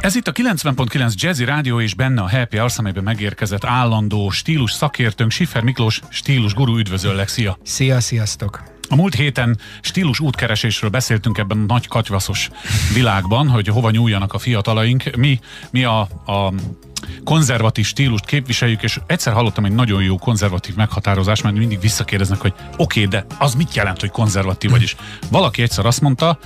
Ez itt a 90.9 Jazzy Rádió és benne a Happy Hours, amelyben megérkezett állandó stílus szakértőnk Siffer Miklós, stílus guru, üdvözöllek, szia! Szia, sziasztok! A múlt héten stílus útkeresésről beszéltünk ebben a nagy katyvaszos világban, hogy hova nyúljanak a fiatalaink. Mi, mi a, a konzervatív stílust képviseljük, és egyszer hallottam egy nagyon jó konzervatív meghatározást, mert mindig visszakérdeznek, hogy oké, okay, de az mit jelent, hogy konzervatív vagy is? Valaki egyszer azt mondta,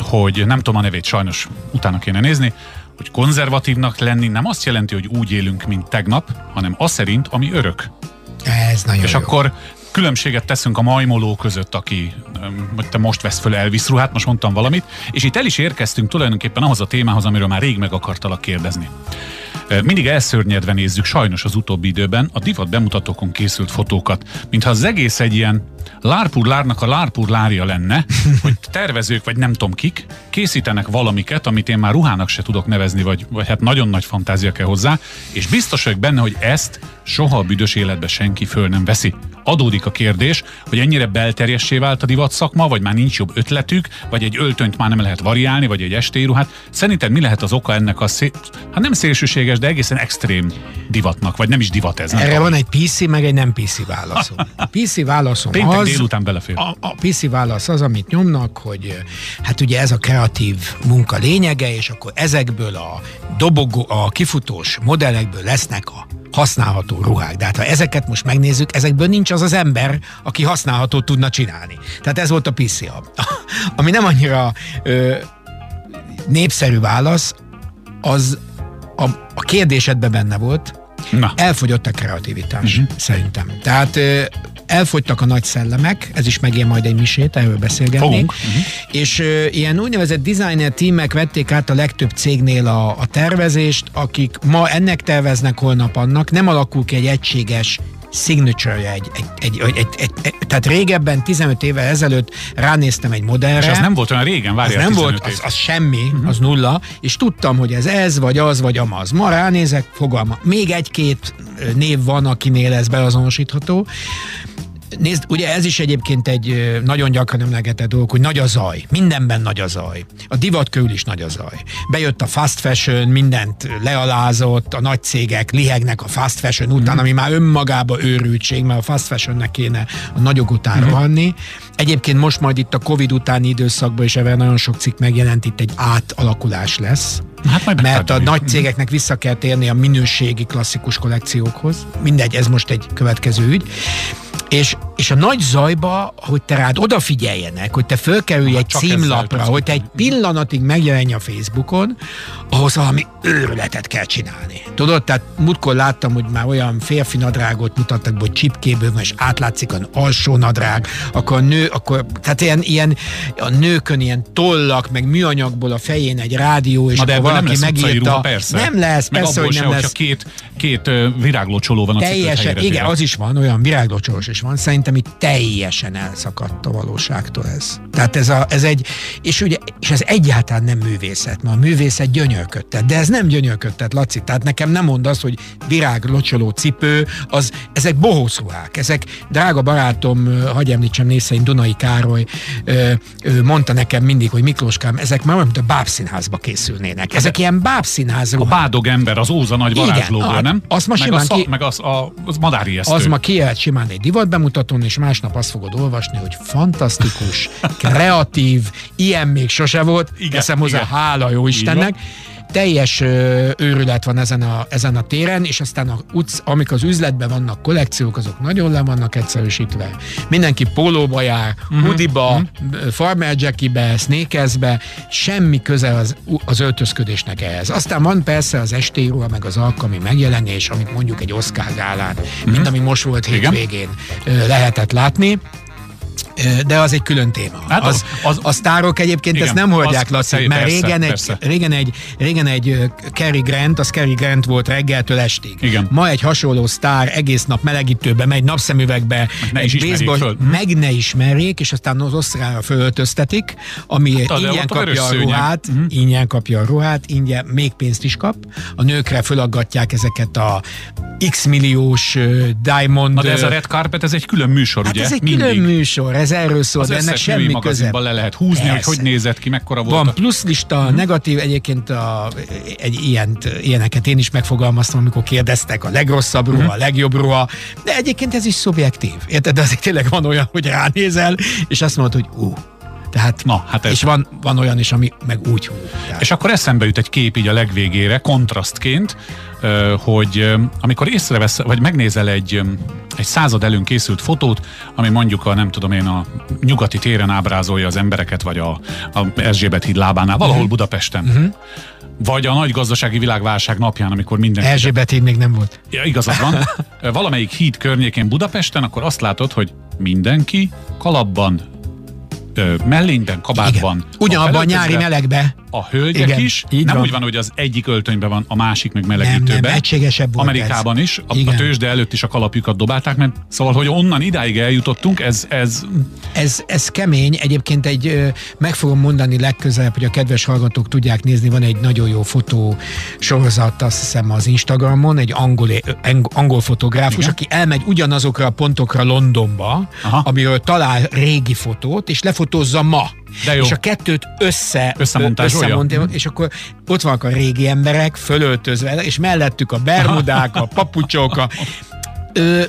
hogy nem tudom a nevét, sajnos utána kéne nézni, hogy konzervatívnak lenni nem azt jelenti, hogy úgy élünk, mint tegnap, hanem az szerint, ami örök. Ez nagyon És jó. akkor különbséget teszünk a majmoló között, aki hogy te most vesz föl Elvis ruhát, most mondtam valamit, és itt el is érkeztünk tulajdonképpen ahhoz a témához, amiről már rég meg akartalak kérdezni. Mindig elszörnyedve nézzük sajnos az utóbbi időben a divat bemutatókon készült fotókat, mintha az egész egy ilyen lárpur lárnak a lárpur lárja lenne, hogy tervezők vagy nem tudom kik készítenek valamiket, amit én már ruhának se tudok nevezni, vagy, vagy hát nagyon nagy fantázia kell hozzá, és biztos vagyok benne, hogy ezt soha a büdös életbe senki föl nem veszi. Adódik a kérdés, hogy ennyire belterjessé vált a divat szakma, vagy már nincs jobb ötletük, vagy egy öltönyt már nem lehet variálni, vagy egy estéruhát. Szerinted mi lehet az oka ennek a szé- hát nem szélsőséges, de egészen extrém divatnak, vagy nem is divat ez. Nem Erre van egy PC, meg egy nem PC válaszom. A PC válaszom Péntek az, délután belefér. a, a PC válasz az, amit nyomnak, hogy hát ugye ez a kreatív munka lényege, és akkor ezekből a dobogó, a kifutós modellekből lesznek a használható ruhák. De hát ha ezeket most megnézzük, ezekből nincs az az ember, aki használható tudna csinálni. Tehát ez volt a PC. Ami nem annyira ö, népszerű válasz, az a, a kérdésedben benne volt, Na. elfogyott a kreativitás, uh-huh. szerintem. Tehát ö, elfogytak a nagy szellemek, ez is megér majd egy misét, erről beszélgetnék. Fogunk. Uh-huh. És ö, ilyen úgynevezett designer tímek vették át a legtöbb cégnél a, a tervezést, akik ma ennek terveznek, holnap annak, nem alakul ki egy egységes signature egy, egy, egy, egy, egy, egy, egy, tehát régebben, 15 évvel ezelőtt ránéztem egy modellre. És az nem volt olyan régen, Az várjál nem 15 volt, az, az semmi, uh-huh. az nulla, és tudtam, hogy ez ez, vagy az, vagy amaz. Ma ránézek, fogalma. Még egy-két név van, akinél ez beazonosítható. Nézd, ugye ez is egyébként egy nagyon gyakran emlegetett dolog, hogy nagy a zaj. Mindenben nagy a zaj. A divat körül is nagy a zaj. Bejött a fast fashion, mindent lealázott, a nagy cégek lihegnek a fast fashion után, ami már önmagába őrültség, mert a fast fashionnek kéne a nagyok után mm. rohanni. Egyébként most majd itt a Covid utáni időszakban is ebben nagyon sok cikk megjelent, itt egy átalakulás lesz. Hát majd Mert a nagy cégeknek vissza kell térni a minőségi klasszikus kollekciókhoz. Mindegy, ez most egy következő ügy. És, és a nagy zajba, hogy te rád odafigyeljenek, hogy te fölkerülj egy címlapra, hogy te egy pillanatig megjelenj a Facebookon, ahhoz valami őrületet kell csinálni. Tudod, tehát múltkor láttam, hogy már olyan férfi nadrágot mutattak, hogy csipkéből van, és átlátszik az alsó nadrág, akkor a nő, akkor, tehát ilyen, ilyen a nőkön ilyen tollak, meg műanyagból a fején egy rádió, és Na de akkor nem valaki megírta. ruha, persze. Nem lesz, Meg persze, hogy se, nem hogyha lesz. két, két viráglócsoló van a Teljesen, igen, az is van, olyan viráglocsoros is van, szerintem itt teljesen elszakadt a valóságtól ez. Tehát ez, a, ez egy, és ugye, és ez egyáltalán nem művészet, mert a művészet gyönyörködtet, de ez nem gyönyörködtet, Laci, tehát nekem nem mond az, hogy viráglocsoló cipő, az, ezek bohószruhák, ezek, drága barátom, hagyj említsem név szerint Dunai Károly, ö, mondta nekem mindig, hogy Miklóskám, ezek már olyan, mint a bábszínházba készülnének. Ezek ilyen bábszínház A bádog ember, az Óza nagy varázslóból, nem? azt ma meg, simán a, szak, ki- meg az, a, az madárijesztő. Az ma kijöhet simán egy divatbemutatón, és másnap azt fogod olvasni, hogy fantasztikus, kreatív, ilyen még sose volt, Igen, teszem hozzá, igen. hála jó Istennek. Teljes őrület van ezen a, ezen a téren, és aztán a utc, amik az üzletben vannak kollekciók, azok nagyon le vannak egyszerűsítve. Mindenki pólóba jár, Mhm. uh-huh. hoodiba, uh-huh. farmer jackibe, sneakersbe, semmi köze az, az öltözködésnek ehhez. Aztán van persze az estéruha, meg az alkalmi megjelenés, amit mondjuk egy Oscar gálán, uh-huh. mint ami most volt Igen. hétvégén ö, lehetett látni. De az egy külön téma. Hát az, az- a sztárok egyébként Igen, ezt nem hordják, Laci, persze, mert régen egy, persze. régen egy, régen egy Cary Grant, az Cary Grant volt reggeltől estig. Igen. Ma egy hasonló sztár egész nap melegítőbe megy, napszemüvegbe, ne egy is baseball- föl. meg ne ismerjék, és aztán az osztrára fölöltöztetik, ami Hát, ingyen kapja a ruhát, Mhm. ingyen kapja a ruhát, ingyen még pénzt is kap. A nőkre fölaggatják ezeket a x milliós diamond Na de ez a Red Carpet, ez egy külön műsor, Hát ugye? ez egy Mindig. külön műsor, ez erről szól, Az de ennek semmi köze. le lehet húzni, hogy Persze. hogy nézett ki, mekkora volt. Van a- pluszlista, Mhm. negatív, egyébként a, egy ilyen, ilyeneket én is megfogalmaztam, amikor kérdeztek a legrosszabb Mhm. ruha, a legjobb ruha, de egyébként ez is szubjektív. Érted? De azért tényleg van olyan, hogy ránézel, és azt mondod, hogy ú, tehát, Na, hát ez- és van, van olyan is, ami meg úgy hú. Tehát, És akkor eszembe jut egy kép így a legvégére, kontrasztként, hogy amikor észrevesz, vagy megnézel egy, egy század előn készült fotót, ami mondjuk a nem tudom én a nyugati téren ábrázolja az embereket, vagy a, a Erzsébet híd lábánál, valahol Budapesten. Mhm. Vagy a nagy gazdasági világválság napján, amikor minden Erzsébet híd még nem volt. Ja, igazad van. Valamelyik híd környékén Budapesten, akkor azt látod, hogy mindenki kalapban, ö, mellényben, kabátban. Igen. Ugyanabban a nyári melegbe. A hölgyek Igen, is. így nem van. úgy van, hogy az egyik öltönyben van, a másik meg Nem, melegítőben. nem, egységesebb volt Amerikában ez. is, a, a Igen. tőzsde előtt is a kalapjukat dobálták, mert szóval, hogy onnan idáig eljutottunk, ez, ez Ez, ez kemény, egyébként egy, meg fogom mondani legközelebb, hogy a kedves hallgatók tudják nézni, van egy nagyon jó fotó sorozat, azt hiszem az Instagramon, egy angol, angol fotográfus, Igen. aki elmegy ugyanazokra a pontokra Londonba, Aha. amiről talál régi fotót, és lefotózza ma. De jó. És a kettőt össze, Összemontázsolja? összemontja, és akkor ott vannak a régi emberek, fölöltözve, és mellettük a bermudák, a papucsok, a, ö,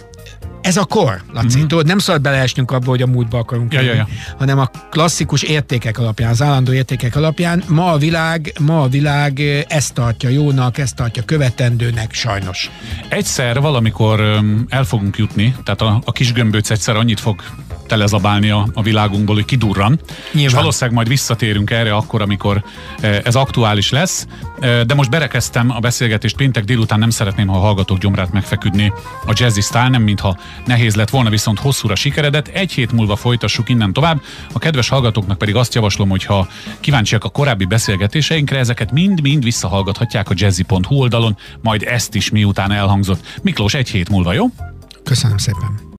ez a kor, Laci. Mm-hmm. Tudod, nem szabad beleesnünk abba, hogy a múltba akarunk Mhm. Ja, ja, ja. hanem a klasszikus értékek alapján, az állandó értékek alapján. Ma a világ, ma a világ ezt tartja jónak, ezt tartja követendőnek, sajnos. egyszer valamikor el fogunk jutni, tehát a, a kis gömböc egyszer annyit fog telezabálni a, a világunkból, hogy kidurran. Nyilván. És valószínűleg majd visszatérünk erre akkor, amikor eh, ez aktuális lesz. Eh, De most berekeztem a beszélgetést péntek délután, nem szeretném, ha a hallgatók gyomrát megfeküdni a jazzy style, nem mintha nehéz lett volna, viszont hosszúra sikeredett. Egy hét múlva folytassuk innen tovább. A kedves hallgatóknak pedig azt javaslom, hogy ha kíváncsiak a korábbi beszélgetéseinkre, ezeket mind-mind visszahallgathatják a jazzy.hu oldalon, majd ezt is miután elhangzott. Miklós egy hét múlva, jó? Köszönöm szépen.